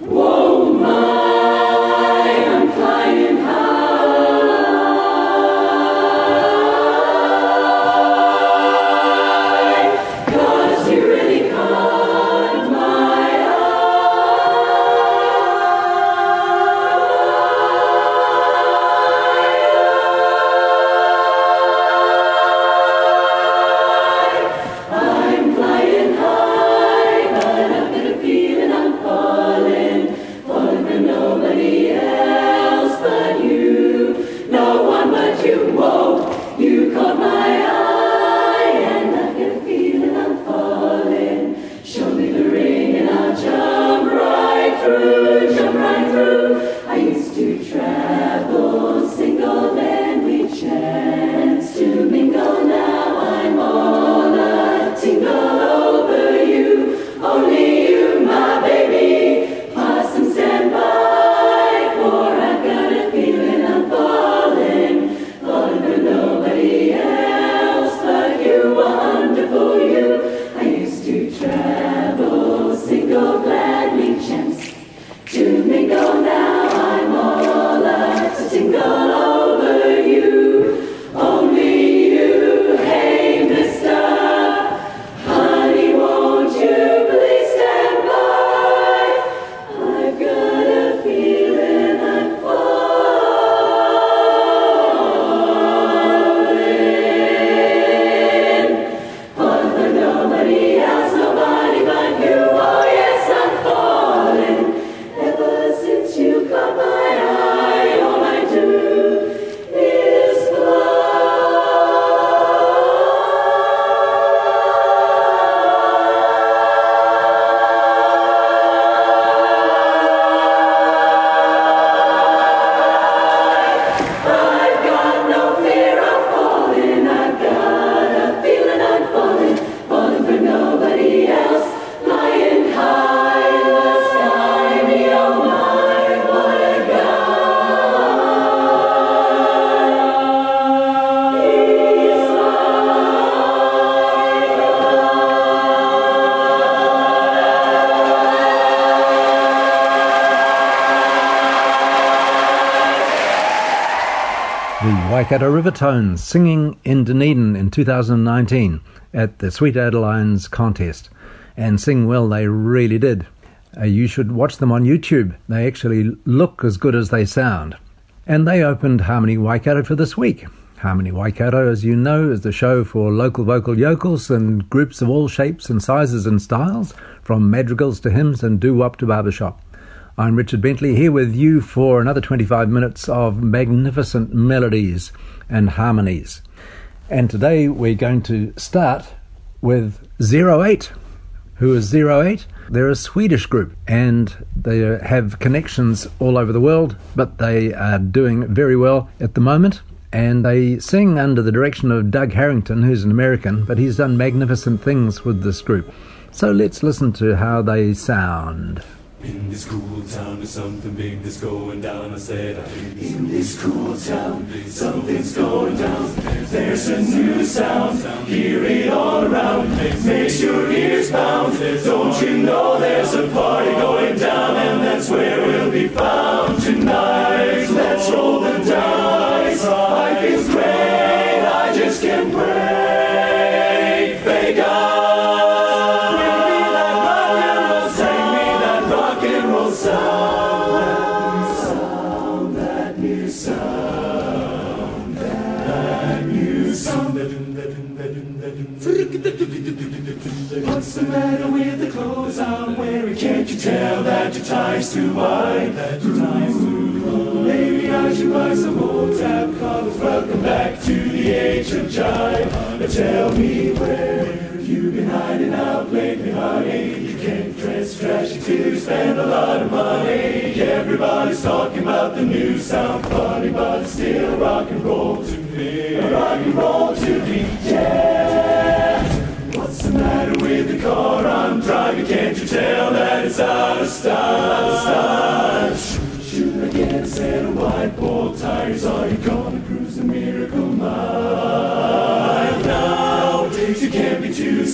Whoa, Waikato River Tones singing in Dunedin in 2019 at the Sweet Adelines contest. And sing well, they really did. Uh, you should watch them on YouTube. They actually look as good as they sound. And they opened Harmony Waikato for this week. Harmony Waikato, as you know, is the show for local vocal yokels and groups of all shapes and sizes and styles, from madrigals to hymns and doo-wop to barbershop. I'm Richard Bentley here with you for another 25 minutes of magnificent melodies and harmonies. And today we're going to start with Zero Eight. Who is Zero Eight? They're a Swedish group and they have connections all over the world, but they are doing very well at the moment. And they sing under the direction of Doug Harrington, who's an American, but he's done magnificent things with this group. So let's listen to how they sound. In this cool town, there's something big that's going down. I said, in this cool town, something's going down. There's a new sound, hear it all around. Makes your ears pound. Don't you know there's a party going down, and that's where we'll be found tonight. Let's roll the dice. Tie's too wide? That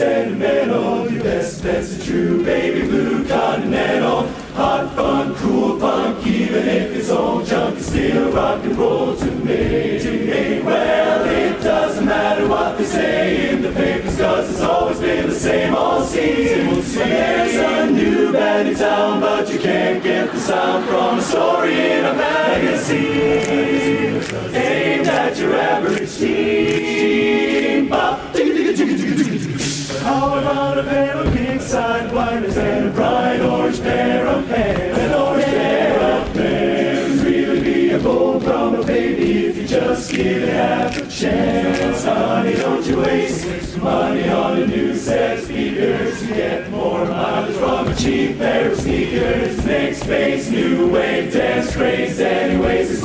sentimental. Your best bet's a true baby blue continental. Hot fun, cool punk, even if it's old junk, it's still rock and roll to me. To me, well, it doesn't matter what they say in the papers, cause it's always been the same old scene. There's a new band in town, but you can't get the sound from a story in a magazine. Aimed at your average how about a pair of pink side blinders and a bright orange pair of pants? An orange pair of pants. Really be a bold drummer, baby, if you just give it half a chance. Honey, don't you waste money on a new set of speakers. You get more mileage from a cheap pair of sneakers. Next space, new wave, dance craze. Anyways, it's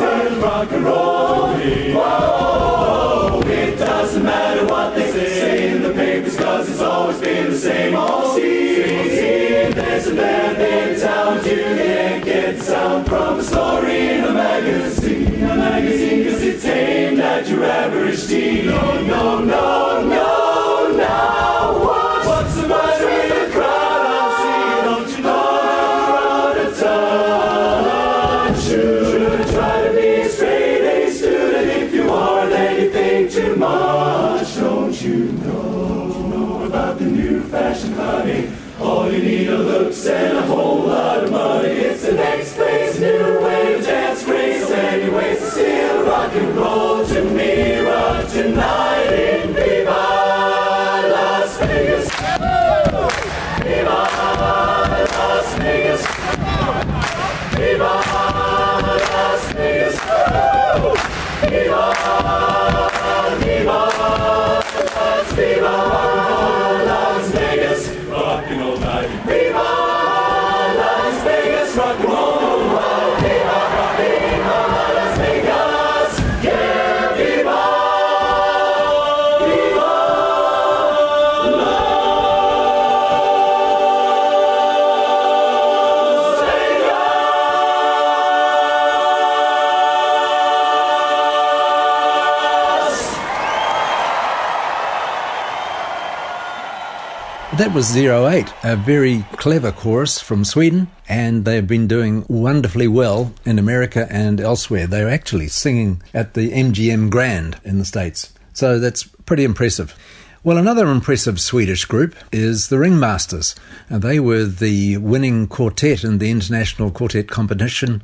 was Zero Eight, a very clever chorus from Sweden, and they've been doing wonderfully well in America and elsewhere. They're actually singing at the MGM Grand in the States. So that's pretty impressive. Well, another impressive Swedish group is the Ringmasters. They were the winning quartet in the International Quartet Competition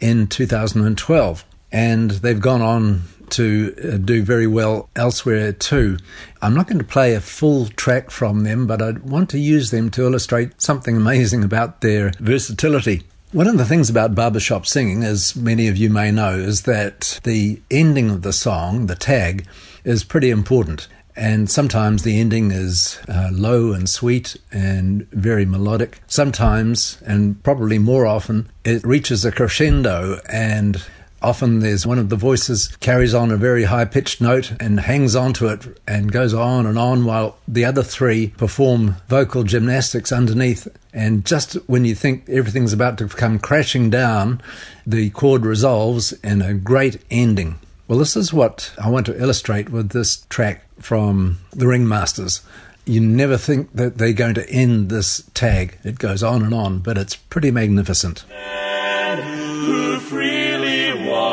in 2012. And they've gone on to uh, do very well elsewhere too. I'm not going to play a full track from them, but I want to use them to illustrate something amazing about their versatility. One of the things about barbershop singing, as many of you may know, is that the ending of the song, the tag, is pretty important. And sometimes the ending is uh, low and sweet and very melodic. Sometimes, and probably more often, it reaches a crescendo and often there's one of the voices carries on a very high pitched note and hangs on to it and goes on and on while the other three perform vocal gymnastics underneath. And just when you think everything's about to come crashing down, the chord resolves in a great ending. Well, this is what I want to illustrate with this track from the Ringmasters. You never think that they're going to end this tag. It goes on and on, but it's pretty magnificent.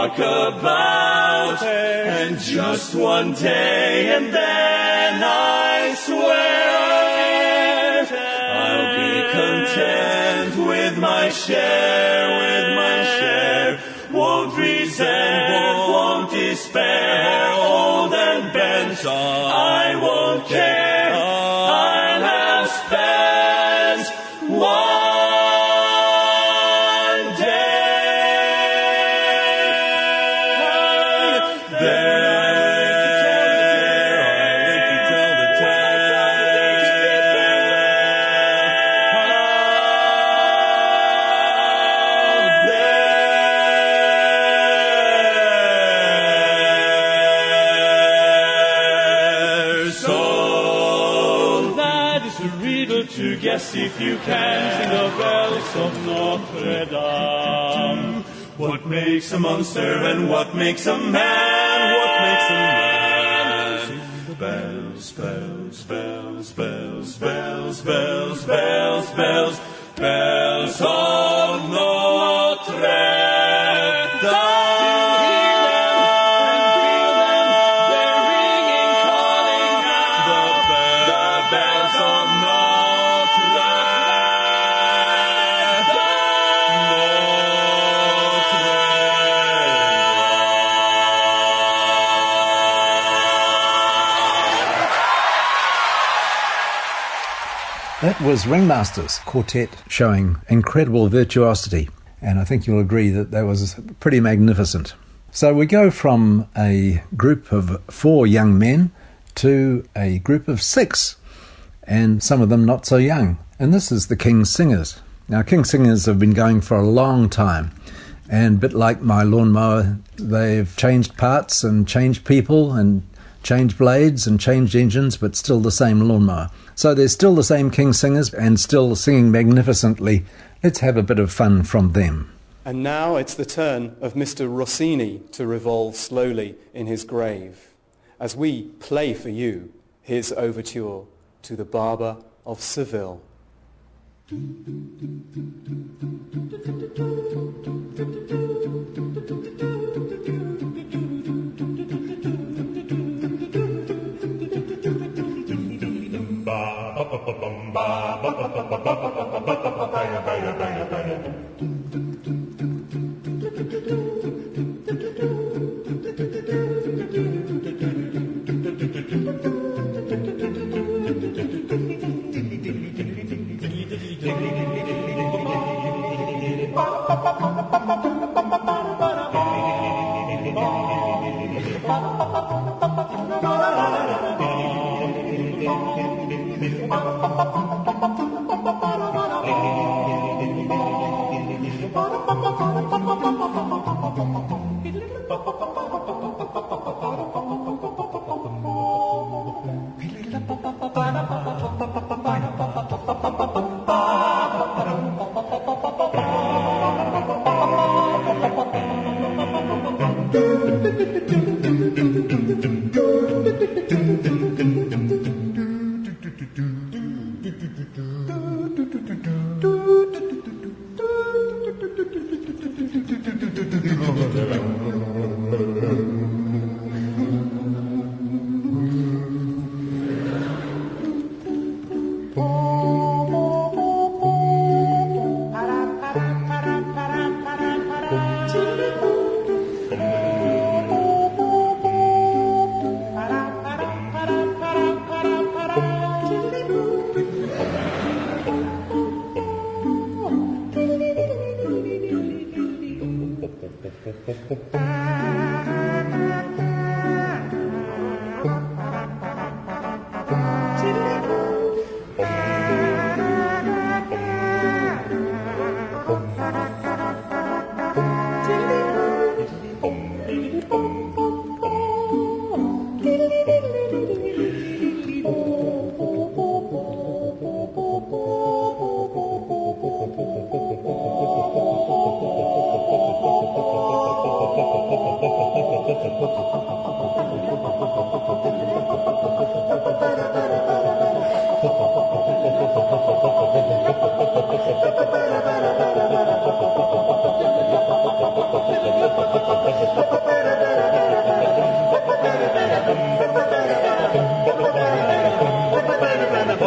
Walk about. And just one day and then I swear I'll be content with my share with my share. Won't resent won't despair. Old and bent I won't care Yes, if you can, sing the bells of Notre Dame. What makes a monster and what makes a man? What makes a man? Bells, bells, bells, bells, bells, bells, bells, bells. bells. That was Ringmasters Quartet showing incredible virtuosity, and I think you'll agree that that was pretty magnificent. So we go from a group of four young men to a group of six, and some of them not so young. And this is the King's Singers. Now, King's Singers have been going for a long time, and a bit like my lawnmower, they've changed parts and changed people and change blades and change engines, but still the same lawnmower. So there's still the same King singers and still singing magnificently. Let's have a bit of fun from them. And now it's the turn of Mr. Rossini to revolve slowly in his grave as we play for you his overture to the Barber of Seville. ba ba ba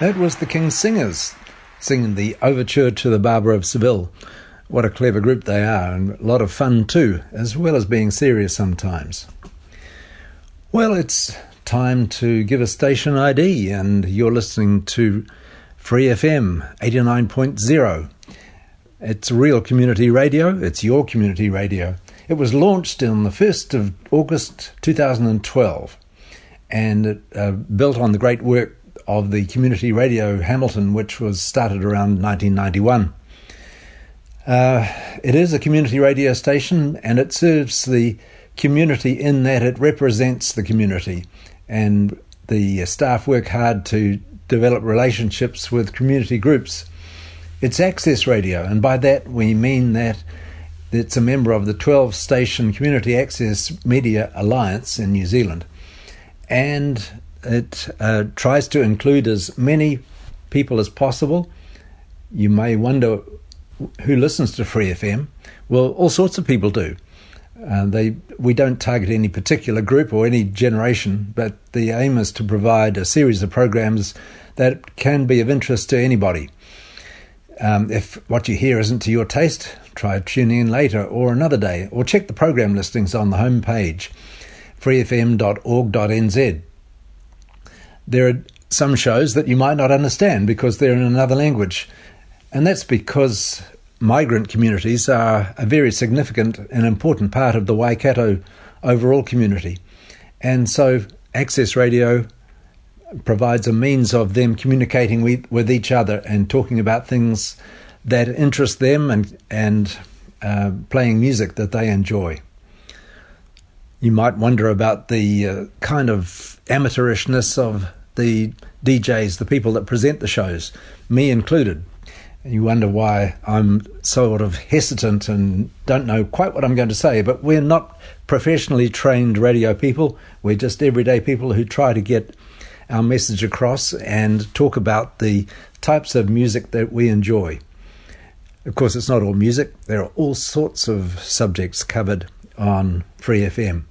That was the King's Singers singing the overture to the Barber of Seville. What a clever group they are, and a lot of fun too, as well as being serious sometimes. Well, it's time to give a station ID, and you're listening to Free FM 89.0. It's real community radio, it's your community radio. It was launched on the 1st of August 2012 and it, uh, built on the great work of the Community Radio Hamilton, which was started around 1991. Uh, it is a community radio station and it serves the community in that it represents the community. And the staff work hard to develop relationships with community groups. It's access radio, and by that we mean that it's a member of the 12 station Community Access Media Alliance in New Zealand. And it uh, tries to include as many people as possible. You may wonder who listens to Free FM. Well, all sorts of people do. Uh, they we don't target any particular group or any generation, but the aim is to provide a series of programs that can be of interest to anybody. Um, if what you hear isn't to your taste, try tuning in later or another day, or check the program listings on the homepage, freefm.org.nz. There are some shows that you might not understand because they're in another language, and that's because migrant communities are a very significant and important part of the Waikato overall community. And so Access Radio provides a means of them communicating with, with each other and talking about things that interest them and, and uh, playing music that they enjoy. You might wonder about the uh, kind of amateurishness of the DJs, the people that present the shows, me included. You wonder why I'm sort of hesitant and don't know quite what I'm going to say, but we're not professionally trained radio people. We're just everyday people who try to get our message across and talk about the types of music that we enjoy. Of course, it's not all music, there are all sorts of subjects covered on Free FM.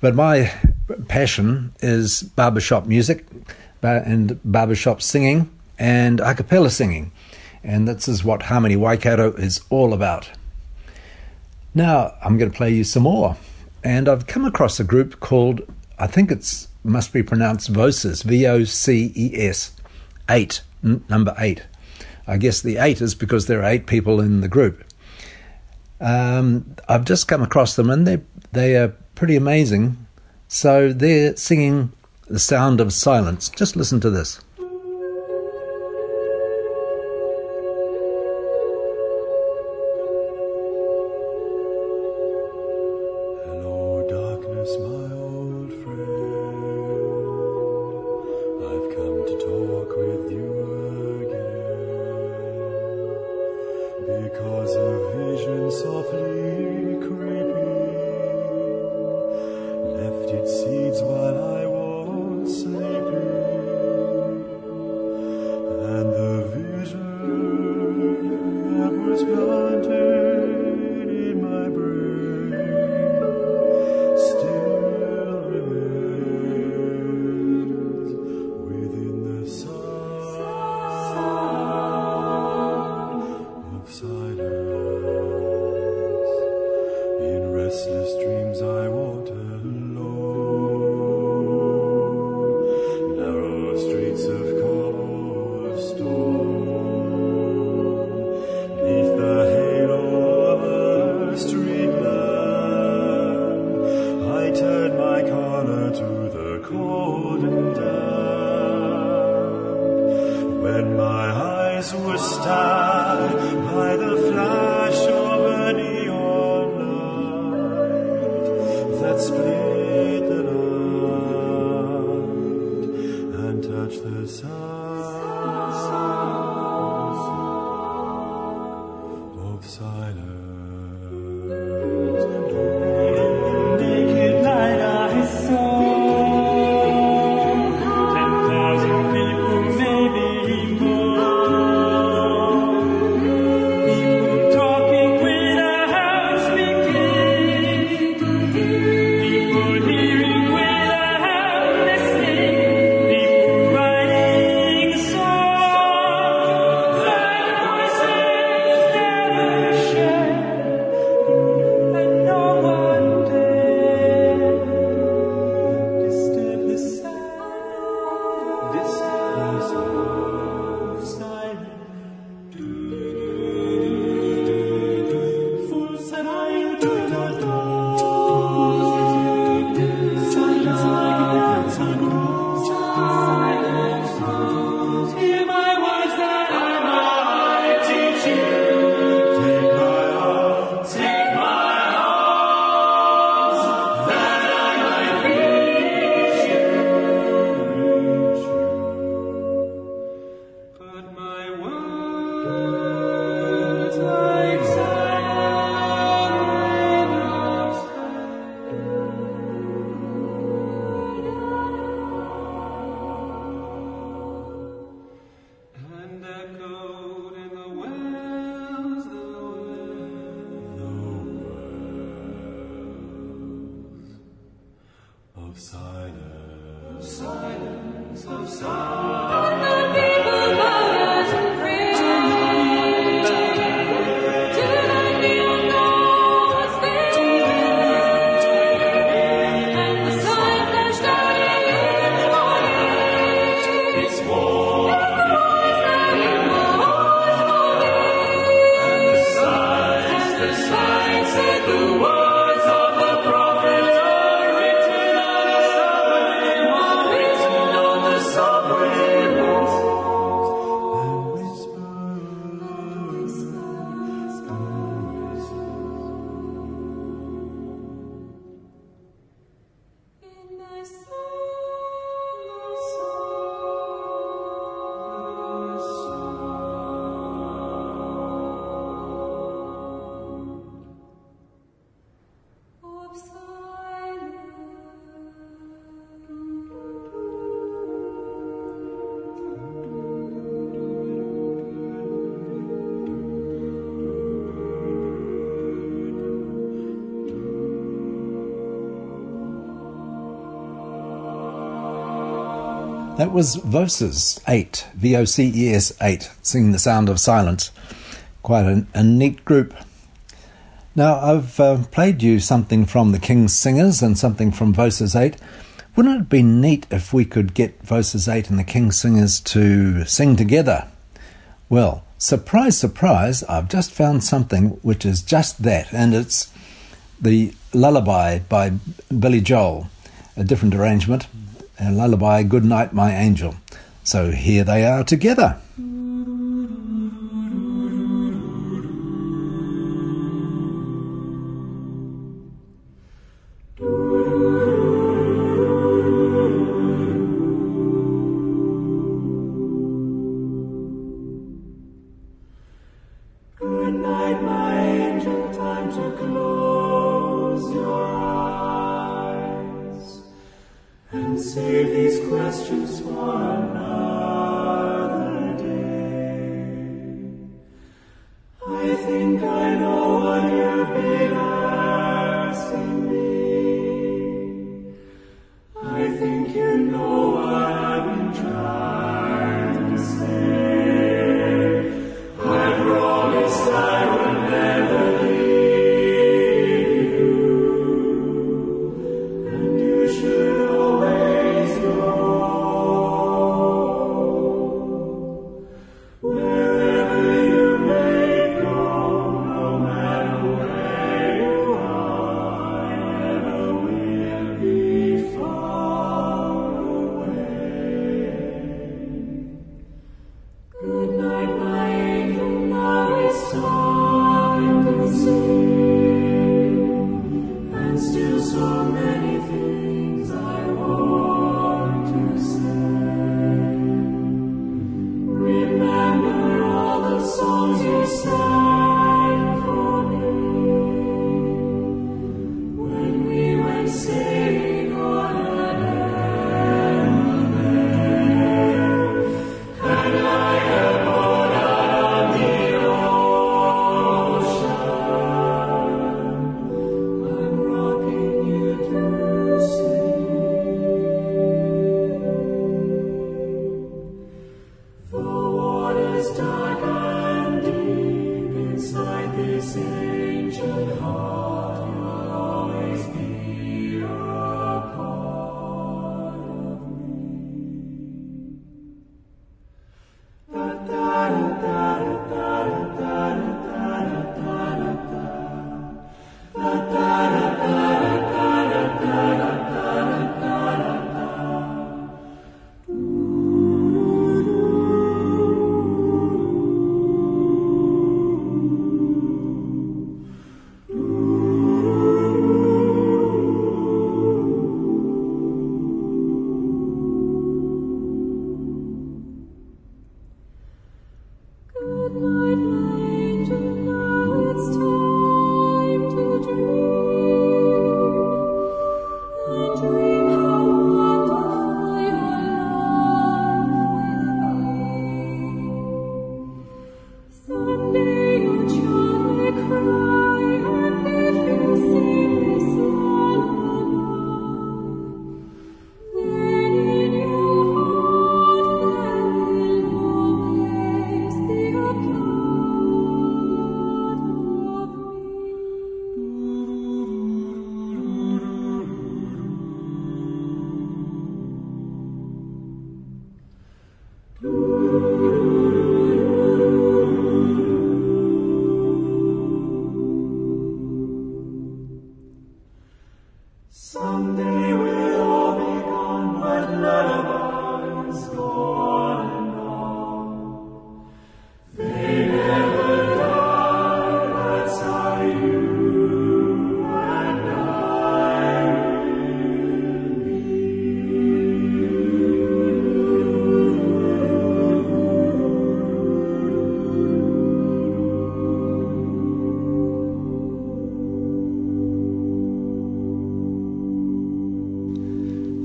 But my passion is barbershop music and barbershop singing and a cappella singing. And this is what Harmony Waikato is all about. Now, I'm going to play you some more. And I've come across a group called, I think it's must be pronounced Voces, V O C E S, 8, n- number 8. I guess the 8 is because there are 8 people in the group. Um, I've just come across them and they they are pretty amazing. So they're singing The Sound of Silence. Just listen to this. Were That was Voces 8, V O C E S 8, singing the sound of silence. Quite a, a neat group. Now, I've uh, played you something from the King's Singers and something from Voces 8. Wouldn't it be neat if we could get Voces 8 and the King's Singers to sing together? Well, surprise, surprise, I've just found something which is just that, and it's the Lullaby by Billy Joel, a different arrangement. A lullaby, Good Night, My Angel. So here they are together.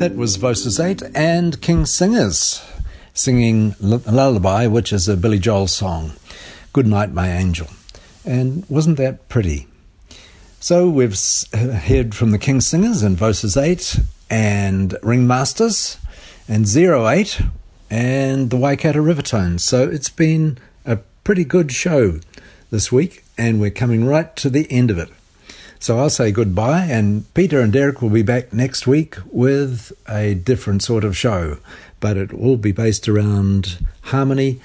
That was Voices 8 and King Singers singing Lullaby, which is a Billy Joel song. Good Night, My Angel. And wasn't that pretty? So we've heard from the King Singers and Voices 8 and Ringmasters and Zero Eight and the Waikato Rivertones. So it's been a pretty good show this week, and we're coming right to the end of it. So I'll say goodbye, and Peter and Derek will be back next week with a different sort of show, but it will be based around harmony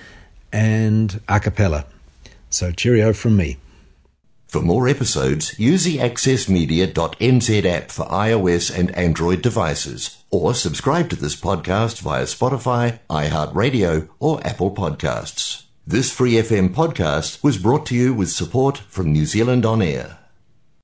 and a cappella. So cheerio from me. For more episodes, use the accessmedia.nz app for iOS and Android devices, or subscribe to this podcast via Spotify, iHeartRadio, or Apple Podcasts. This Free FM podcast was brought to you with support from New Zealand On Air.